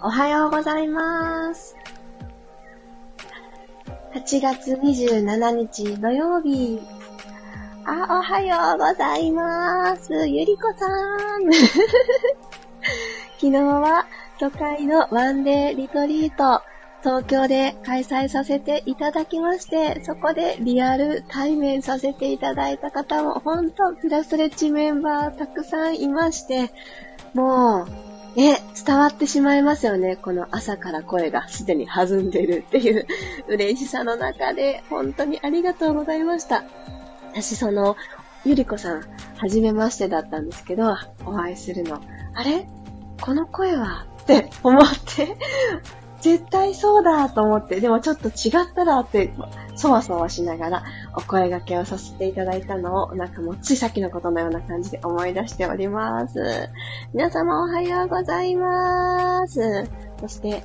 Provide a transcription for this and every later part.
おはようございます。8月27日土曜日。あ、おはようございます。ゆりこさん。昨日は都会のワンデーリトリート、東京で開催させていただきまして、そこでリアル対面させていただいた方も、ほんとプラスレッチメンバーたくさんいまして、もう、ね、伝わってしまいますよね。この朝から声がすでに弾んでるっていう 嬉しさの中で、本当にありがとうございました。私その、ゆりこさん、はじめましてだったんですけど、お会いするの。あれ？この声は？って思って絶対そうだと思って、でもちょっと違ったらって、そわそわしながらお声掛けをさせていただいたのを、なんかもうついさっきのことのような感じで思い出しております。皆様おはようございます。そして、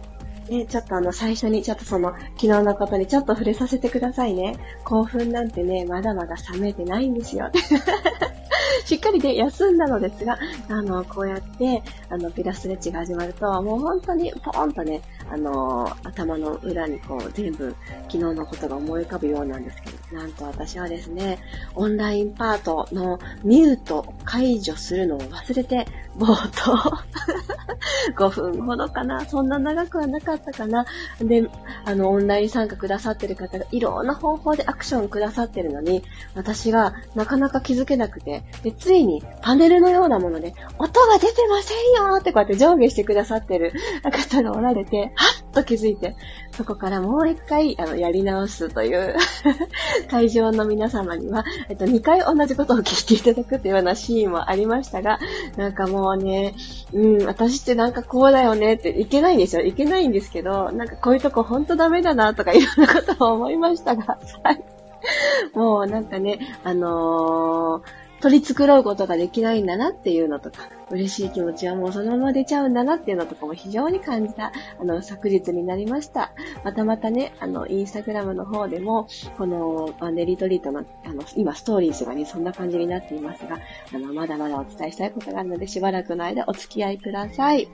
ね、ちょっとあの、最初にちょっとその、昨日のことにちょっと触れさせてくださいね。興奮なんてね、まだまだ冷めてないんですよ。しっかりで休んだのですが、あの、こうやって、あの、ピラストレッチが始まると、もう本当にポーンとね、あの、頭の裏にこう、全部、昨日のことが思い浮かぶようなんですけど、なんと私はですね、オンラインパートのミュート解除するのを忘れて、冒頭5分ほどかな。そんな長くはなかったかな。で、あの、オンライン参加くださってる方がいろんな方法でアクションくださってるのに、私がなかなか気づけなくて、で、ついにパネルのようなもので、音が出てませんよってこうやって上下してくださってる方がおられて、っと気づいて、そこからもう一回、あの、やり直すという 会場の皆様には、えっと、2回同じことを聞いていただくというようなシーンもありましたが、なんかもうね、うん、私ってなんかこうだよねって、いけないんですよ。いけないんですけど、なんかこういうとこほんとダメだなとかいろんなことを思いましたが、はい。もうなんかね、あのー取り繕うことができないんだなっていうのとか、嬉しい気持ちはもうそのまま出ちゃうんだなっていうのとかも非常に感じた、あの、昨日になりました。またまたね、あの、インスタグラムの方でも、この、ワンデリトリートの、あの、今ストーリーズがね、そんな感じになっていますが、あの、まだまだお伝えしたいことがあるので、しばらくの間お付き合いください。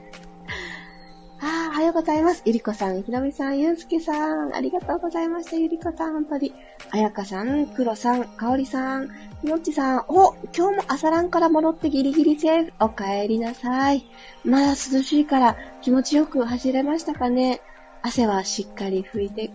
ああ、おはようございます。ゆりこさん、ひろみさん、ゆうすけさん、ありがとうございました。ゆりこさん、本当に。あやかさん、くろさん、かおりさん、よっちさん、お、今日も朝ランから戻ってギリギリセーフ。お帰りなさい。まだ涼しいから気持ちよく走れましたかね汗はしっかり拭いて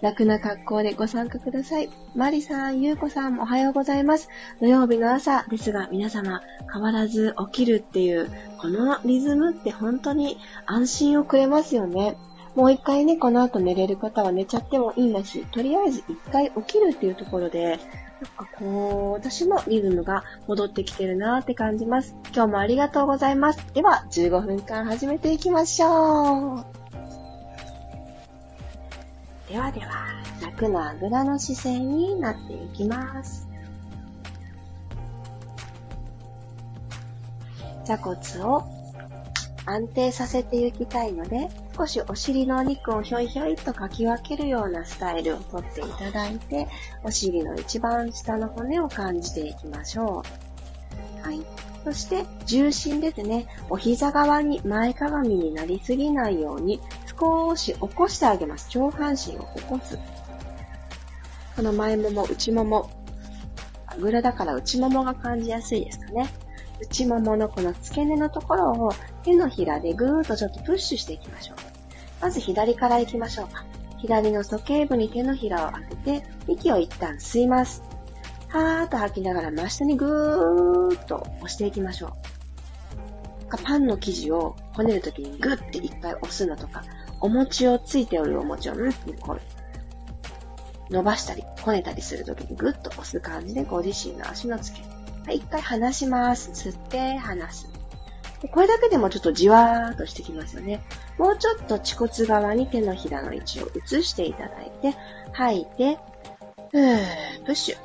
楽な格好でご参加ください。マリさん、ゆうこさん、おはようございます。土曜日の朝ですが、皆様、変わらず起きるっていう、このリズムって本当に安心をくれますよね。もう一回ね、この後寝れる方は寝ちゃってもいいんだし、とりあえず一回起きるっていうところで、なんかこう、私もリズムが戻ってきてるなーって感じます。今日もありがとうございます。では、15分間始めていきましょう。ではでは、楽なあぐらの姿勢になっていきます。座骨を安定させていきたいので、少しお尻のお肉をひょいひょいとかき分けるようなスタイルをとっていただいて、お尻の一番下の骨を感じていきましょう。はい。そして、重心ですね。お膝側に前かがみになりすぎないように、少し起こしてあげます。上半身を起こす。この前もも、内もも。あぐらだから内ももが感じやすいですかね。内もものこの付け根のところを手のひらでぐーっとちょっとプッシュしていきましょう。まず左から行きましょうか。左の鼠径部に手のひらを当てて、息を一旦吸います。はーっと吐きながら真下にぐーっと押していきましょう。パンの生地をこねるときにグッて一回押すのとか、お餅をついておるお餅を、うんこう、伸ばしたり、こねたりするときにグッと押す感じでご自身の足の付け。はい、一回離します。吸って、離す。これだけでもちょっとじわーっとしてきますよね。もうちょっと恥骨側に手のひらの位置を移していただいて、吐いて、ふー、プッシュ。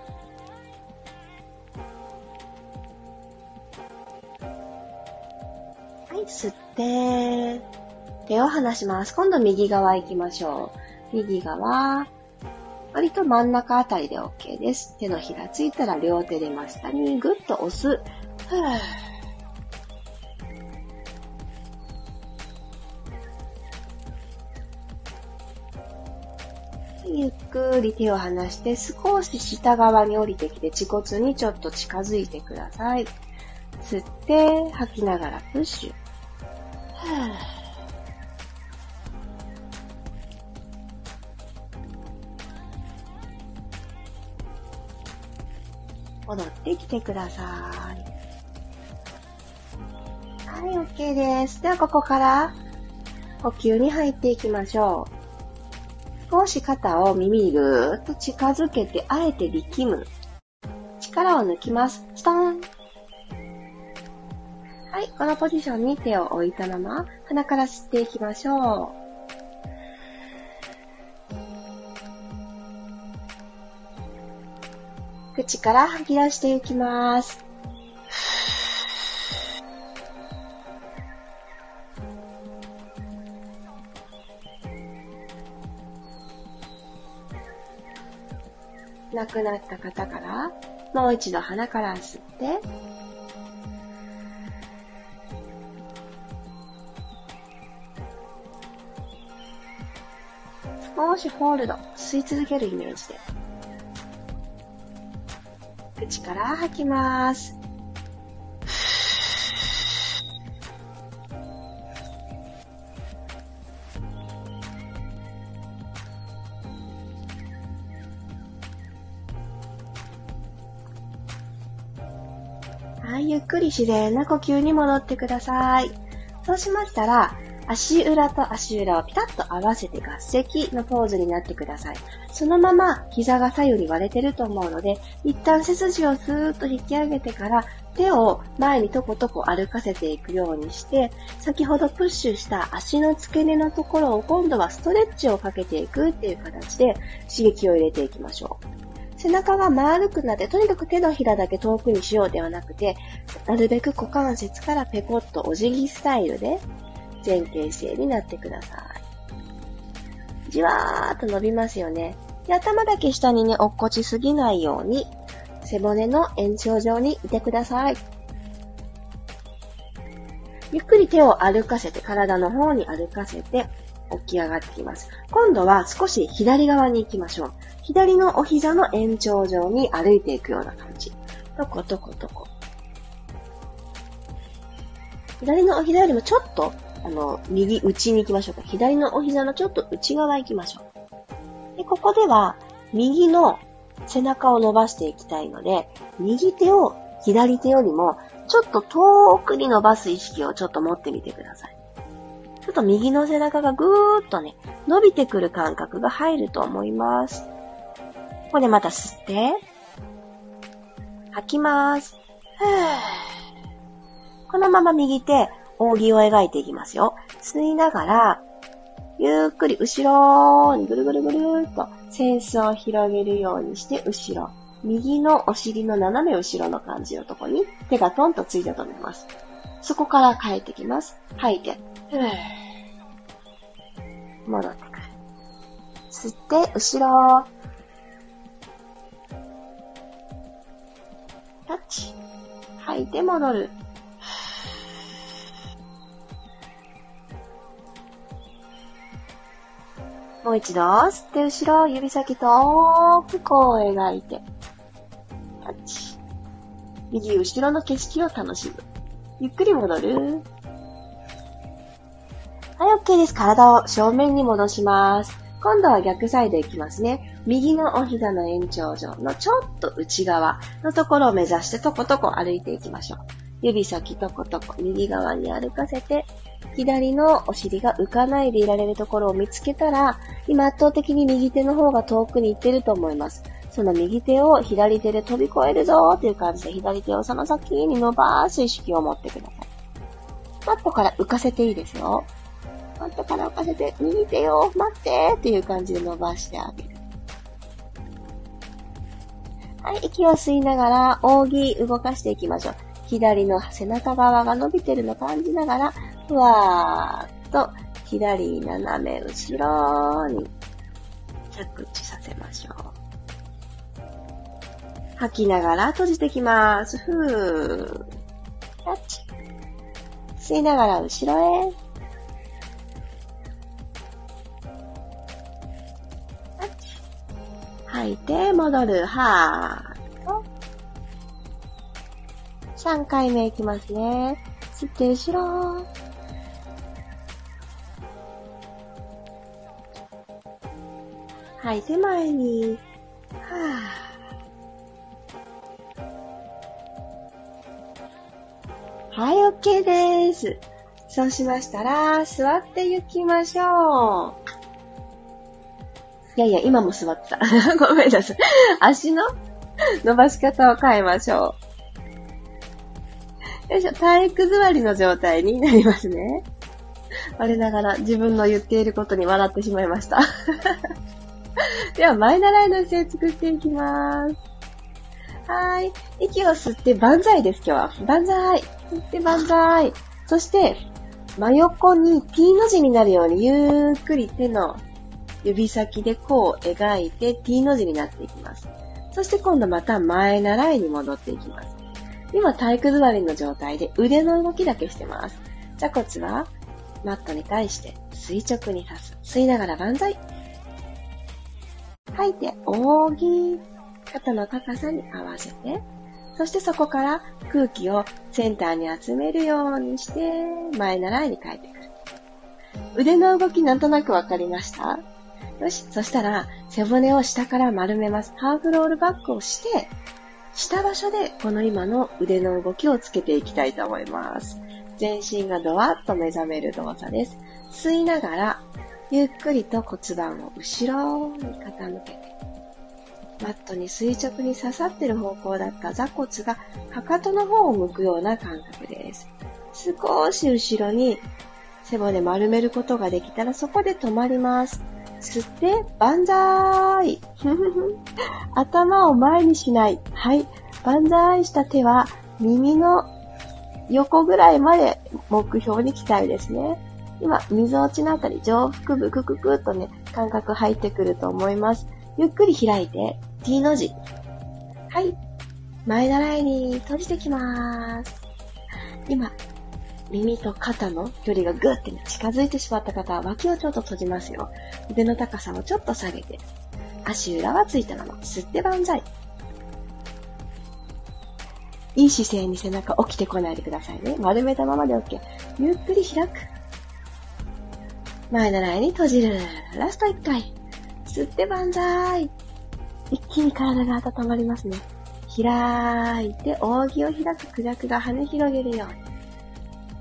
はい、吸って、手を離します。今度右側行きましょう。右側、割と真ん中あたりで OK です。手のひらついたら両手で真下にぐっと押す。ゆっくり手を離して少し下側に降りてきて恥骨にちょっと近づいてください。吸って吐きながらプッシュ。はぁてください。はい、OK です。では、ここから、呼吸に入っていきましょう。少し肩を耳にぐーっと近づけて、あえて力む。力を抜きます。ストーン。はい、このポジションに手を置いたまま、鼻から吸っていきましょう。口から吐き出していきます。亡くなった方から、もう一度鼻から吸って、少しホールド、吸い続けるイメージで。口から吐きます。はいゆっくり自然な呼吸に戻ってください。そうしましたら、足裏と足裏をピタッと合わせて合席のポーズになってください。そのまま膝が左右に割れてると思うので、一旦背筋をスーッと引き上げてから手を前にトコトコ歩かせていくようにして、先ほどプッシュした足の付け根のところを今度はストレッチをかけていくっていう形で刺激を入れていきましょう。背中が丸くなって、とにかく手のひらだけ遠くにしようではなくて、なるべく股関節からペコッとお辞儀スタイルで前傾姿勢になってください。じわーっと伸びますよね。で、頭だけ下にね、落っこちすぎないように、背骨の延長上にいてください。ゆっくり手を歩かせて、体の方に歩かせて、起き上がってきます。今度は少し左側に行きましょう。左のお膝の延長上に歩いていくような感じ。とことことこ。左のお膝よりもちょっと、あの、右内に行きましょうか。左のお膝のちょっと内側行きましょう。で、ここでは、右の背中を伸ばしていきたいので、右手を左手よりも、ちょっと遠くに伸ばす意識をちょっと持ってみてください。ちょっと右の背中がぐーっとね、伸びてくる感覚が入ると思います。ここでまた吸って、吐きます。このまま右手、扇を描いていきますよ。吸いながら、ゆっくり後ろにぐるぐるぐるっとセンスを広げるようにして後ろ。右のお尻の斜め後ろの感じのとこに手がトンとついたと思います。そこから帰ってきます。吐いて。戻ってくる。吸って、後ろ。タッチ。吐いて戻る。もう一度、吸って後ろ、指先と大きくこう描いて。タッチ。右後ろの景色を楽しむ。ゆっくり戻る。はい、OK です。体を正面に戻します。今度は逆サイド行きますね。右のお膝の延長上のちょっと内側のところを目指してとことこ歩いていきましょう。指先とことこ右側に歩かせて、左のお尻が浮かないでいられるところを見つけたら、今圧倒的に右手の方が遠くに行ってると思います。その右手を左手で飛び越えるぞーっていう感じで左手をその先に伸ばす意識を持ってください。マットから浮かせていいですよ。マットから浮かせて、右手よ、待ってっていう感じで伸ばしてあげる。はい、息を吸いながら、扇動かしていきましょう。左の背中側が伸びてるの感じながら、ふわーっと、左斜め後ろに着地させましょう。吐きながら閉じてきます。ふー。キャッチ。吸いながら後ろへ。タッチ吐いて、戻る。はーと。3回目いきますね。吸って後ろ。吐いて前に。はぁ。はい、OK です。そうしましたら、座って行きましょう。いやいや、今も座ってた。ごめんなさい。足の伸ばし方を変えましょう。よいしょ、体育座りの状態になりますね。我ながら自分の言っていることに笑ってしまいました。では、前習いの姿勢作っていきます。はーい。息を吸って万歳です、今日は。万歳。吸って万歳。そして、真横に T の字になるようにゆっくり手の指先でこう描いて T の字になっていきます。そして今度また前習いに戻っていきます。今体育座りの状態で腕の動きだけしてます。座骨はマットに対して垂直に立つ。吸いながら万歳。吐いて、扇、肩の高さに合わせて、そしてそこから空気をセンターに集めるようにして、前習いに変えてくる。腕の動きなんとなくわかりました？よし、そしたら背骨を下から丸めます。ハーフロールバックをして、した場所でこの今の腕の動きをつけていきたいと思います。全身がドワッと目覚める動作です。吸いながらゆっくりと骨盤を後ろに傾けて、マットに垂直に刺さってる方向だった座骨がかかとの方を向くような感覚です。少し後ろに背骨丸めることができたらそこで止まります。吸って、万歳 頭を前にしない。はい。万歳した手は耳の横ぐらいまで目標に来たいですね。今、溝落ちのあたり、上腹部クククっとね、感覚入ってくると思います。ゆっくり開いて、T の字。はい。前習いに閉じてきます。今、耳と肩の距離がぐってね、近づいてしまった方は脇をちょっと閉じますよ。腕の高さをちょっと下げて、足裏はついたまま、吸って万歳。いい姿勢に背中起きてこないでくださいね。丸めたままで OK。ゆっくり開く。前習いに閉じる。ラスト1回。吸って万歳。一気に体が温まりますね。開いて、扇を開くクジャクが羽広げるように。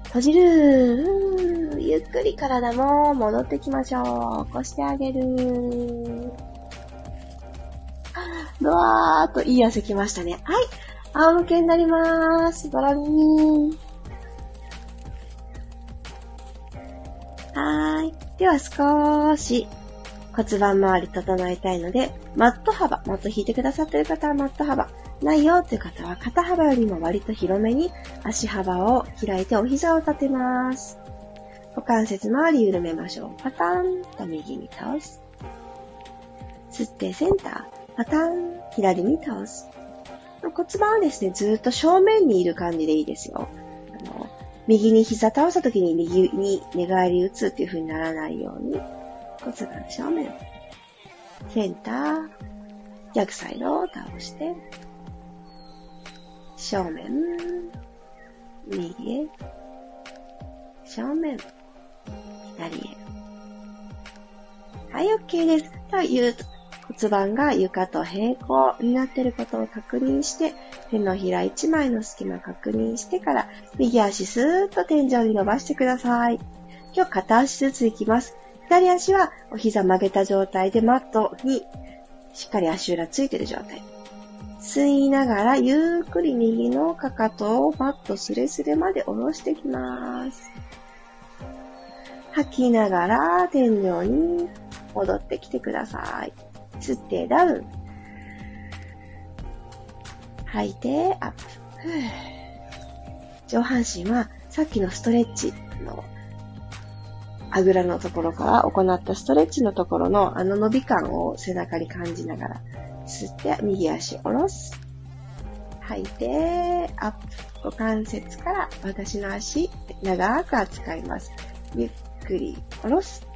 閉じる。ゆっくり体も戻ってきましょう。起こしてあげる。ドワーっといい汗きましたね。はい。仰向けになります。ドラミー。はーい。では少し骨盤周り整えたいので、マット幅、マット引いてくださっている方はマット幅、ないよっていう方は肩幅よりも割と広めに足幅を開いてお膝を立てます。股関節周り緩めましょう。パターンと右に倒す。吸ってセンター、パターン、左に倒す。骨盤はですね、ずっと正面にいる感じでいいですよ。あの右に膝倒した時に右に寝返り打つっていう風にならないように、骨盤正面、センター、逆サイドを倒して、正面、右へ、正面、左へ。はい、OK です。という骨盤が床と平行になっていることを確認して、手のひら1枚の隙間確認してから、右足スーッと天井に伸ばしてください。今日片足ずついきます。左足はお膝曲げた状態でマットにしっかり足裏ついてる状態。吸いながらゆっくり右のかかとをマットスレスレまで下ろしてきます。吐きながら天井に戻ってきてください。吸ってダウン。吐いてアップ。上半身はさっきのストレッチのあぐらのところから行ったストレッチのところのあの伸び感を背中に感じながら吸って右足下ろす。吐いてアップ。股関節から私の足長く扱います。ゆっくり下ろす。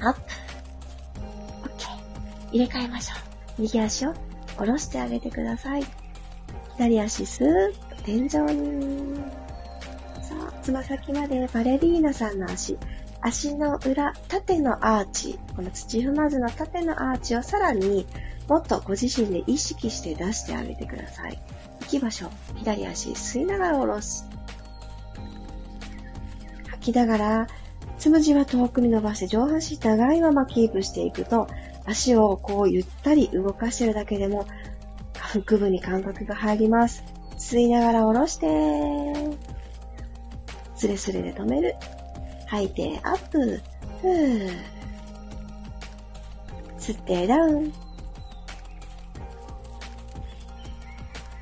アップ。入れ替えましょう。右足を下ろしてあげてください。左足スーッと天井に。さあ、つま先までバレリーナさんの足。足の裏、縦のアーチ。この土踏まずの縦のアーチをさらにもっとご自身で意識して出してあげてください。行きましょう。左足吸いながら下ろす。吐きながら、つむじは遠くに伸ばして上半身長いままキープしていくと、足をこうゆったり動かしてるだけでも、腹部に感覚が入ります。吸いながら下ろして、スレスレで止める。吐いてアップ。ふー。吸ってダウン。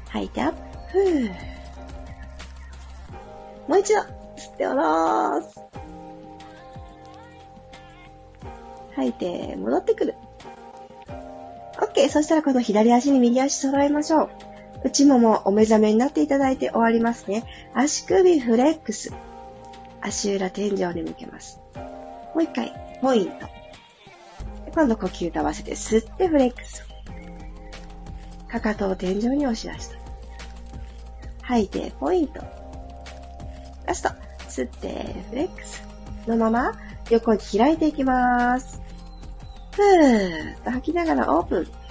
吐いてアップ。ふー。もう一度、吸って下ろす。吐いて、戻ってくる。OK。そしたらこの左足に右足揃えましょう。内ももお目覚めになっていただいて終わりますね。足首フレックス。足裏天井に向けます。もう一回、ポイント。今度呼吸と合わせて吸ってフレックス。かかとを天井に押し出した。吐いて、ポイント。ラスト。吸って、フレックス。のまま、横に開いていきます。ふーっと吐きながらオープン。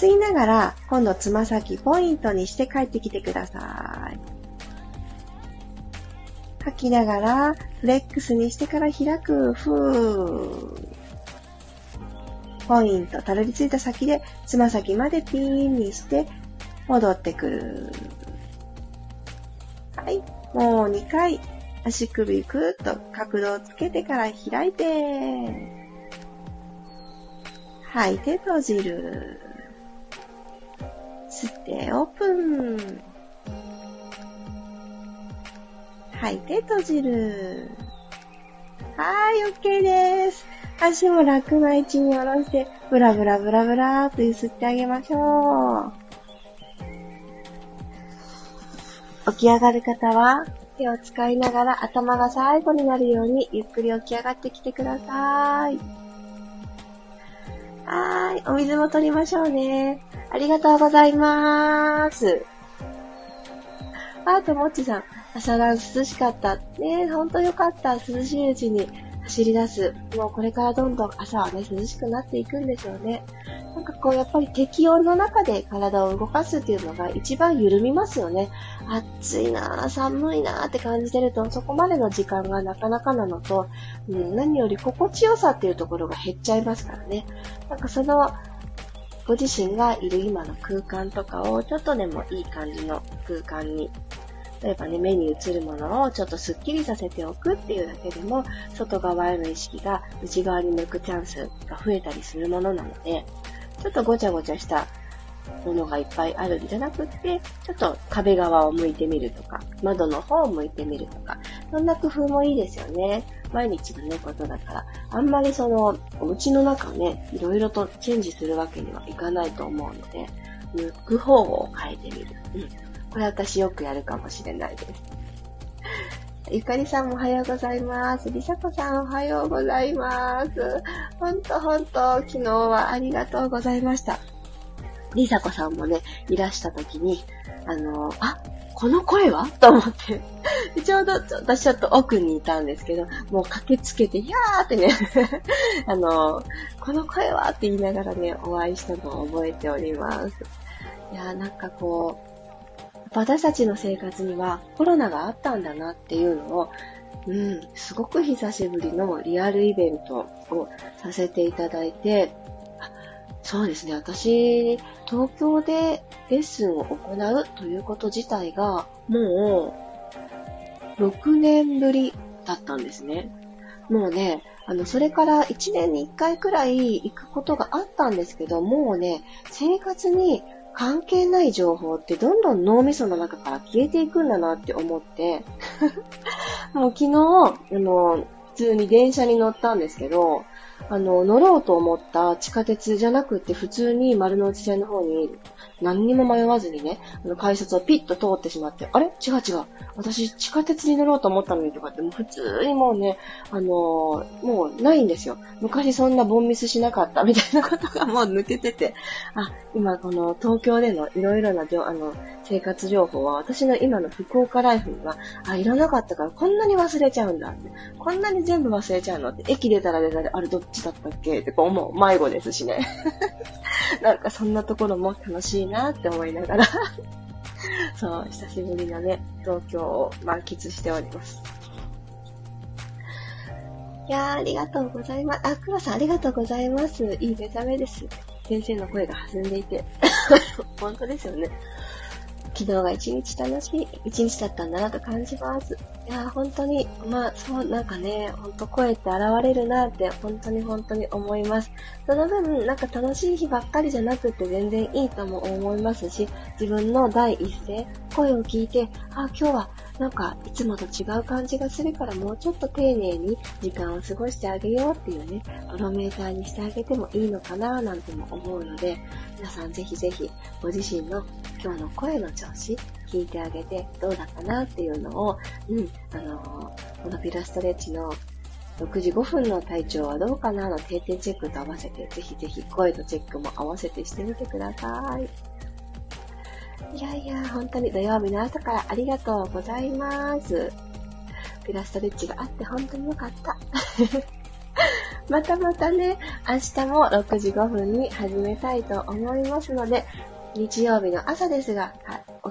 吸いながら、今度つま先ポイントにして帰ってきてください。吐きながら、フレックスにしてから開く。ふー。ポイント、たどり着いた先で、つま先までピーンにして、戻ってくる。はい。もう2回、足首くーっと角度をつけてから開いて、吐いて閉じる。吸ってオープン。吐いて閉じる。はーい、OK です。足も楽な位置に下ろして、ブラブラブラブラーと揺すってあげましょう。起き上がる方は、手を使いながら頭が最後になるように、ゆっくり起き上がってきてください。はーい、お水も取りましょうね。ありがとうございまーす。あともっちさん、朝ラン涼しかった。ねえほんとよかった。涼しいうちに走り出す。もうこれからどんどん朝はね、涼しくなっていくんでしょうね。なんかこう、やっぱり適温の中で体を動かすっていうのが一番緩みますよね。暑いなぁ、寒いなぁって感じてると、そこまでの時間がなかなかなのと、うん、何より心地よさっていうところが減っちゃいますからね。なんかその、ご自身がいる今の空間とかをちょっとでもいい感じの空間に例えばね、目に映るものをちょっとスッキリさせておくっていうだけでも、外側への意識が内側に向くチャンスが増えたりするものなので、ちょっとごちゃごちゃしたものがいっぱいあるんじゃなくって、ちょっと壁側を向いてみるとか、窓の方を向いてみるとか、そんな工夫もいいですよね。毎日のね、ことだから、あんまりその、お家の中をね、いろいろとチェンジするわけにはいかないと思うので、向く方を変えてみる。うんこれ私よくやるかもしれないです。ゆかりさんおはようございます。りさこさんおはようございます。ほんとほんと、昨日はありがとうございました。りさこさんもね、いらした時に、あの、あ、この声は？と思って。ちょうど、私ちょっと奥にいたんですけど、もう駆けつけて、ひゃーってね あの、この声は？って言いながらね、お会いしたのを覚えております。いやーなんかこう、私たちの生活にはコロナがあったんだなっていうのを、うん、すごく久しぶりのリアルイベントをさせていただいて、そうですね、私、東京でレッスンを行うということ自体が、もう、6年ぶりだったんですね。もうね、あの、それから1年に1回くらい行くことがあったんですけど、もうね、生活に関係ない情報ってどんどん脳みその中から消えていくんだなって思って、もう昨日、あの、普通に電車に乗ったんですけど、あの、乗ろうと思った地下鉄じゃなくて普通に丸の内線の方に何にも迷わずにね、あの改札をピッと通ってしまって、あれ？違う違う。私、地下鉄に乗ろうと思ったのにとかって、もう普通にもうね、あのー、もうないんですよ。昔そんなボンミスしなかったみたいなことがもう抜けてて、あ、今この東京でのいろいろなあの、生活情報は私の今の福岡ライフには、あ、いらなかったからこんなに忘れちゃうんだって。こんなに全部忘れちゃうのって、駅出たら出たら、あれどっちだったっけ？ってこう思う。迷子ですしね。なんかそんなところも楽しいなって思いながら そう、久しぶりのね、東京を満喫しております。いやー、ありがとうございます。あ、黒さんありがとうございます。いい目覚めです。先生の声が弾んでいて。本当ですよね。昨日が一日楽しい一日だったんだなと感じます。いや本当に、まあ、そう、なんかね、ほんと声って現れるなって、本当に本当に思います。その分、なんか楽しい日ばっかりじゃなくて全然いいとも思いますし、自分の第一声、声を聞いて、あ、今日はなんか、いつもと違う感じがするからもうちょっと丁寧に時間を過ごしてあげようっていうね、バロメーターにしてあげてもいいのかななんても思うので、皆さんぜひぜひご自身の今日の声の調子聞いてあげてどうだったなっていうのを、うん、あのー、このピラストレッチの6時5分の体調はどうかなの定点チェックと合わせて、ぜひぜひ声とチェックも合わせてしてみてください。いやいや、本当に土曜日の朝からありがとうございます。ピラストレッチがあって本当によかった。またまたね、明日も6時5分に始めたいと思いますので、日曜日の朝ですが、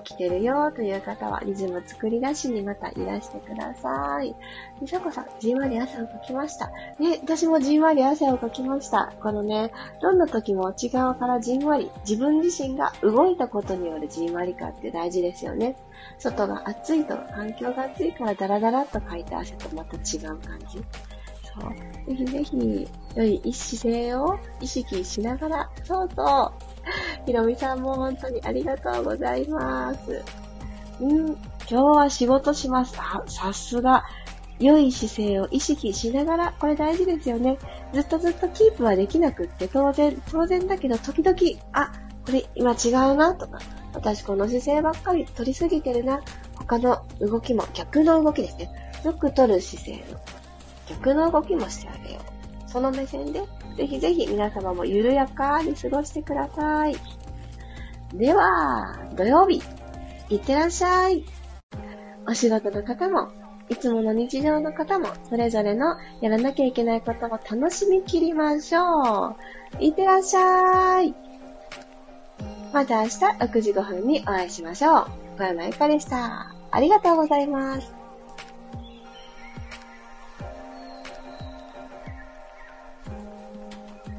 起きてるよという方はリズム作り出しにまたいらしてください。みさこさん、じんわり汗をかきました。ね、私もじんわり汗をかきました。このね、どんな時も内側からじんわり、自分自身が動いたことによるじんわり感って大事ですよね。外が暑いと、環境が暑いからダラダラっとかいた汗とまた違う感じ。そう。ぜひぜひ、良い姿勢を意識しながら、そうそう、ひろみさんも本当にありがとうございます。うん、今日は仕事します。あ、さすが。良い姿勢を意識しながら、これ大事ですよね。ずっとずっとキープはできなくって、当然、当然だけど、時々、あ、これ今違うな、とか、私この姿勢ばっかり取りすぎてるな、他の動きも、逆の動きですね。よく取る姿勢の、逆の動きもしてあげよう。その目線でぜひぜひ皆様も緩やかに過ごしてください。では、土曜日、いってらっしゃい。お仕事の方も、いつもの日常の方も、それぞれのやらなきゃいけないことを楽しみきりましょう。いってらっしゃい。また明日6時5分にお会いしましょう。小山ゆかでした。ありがとうございます。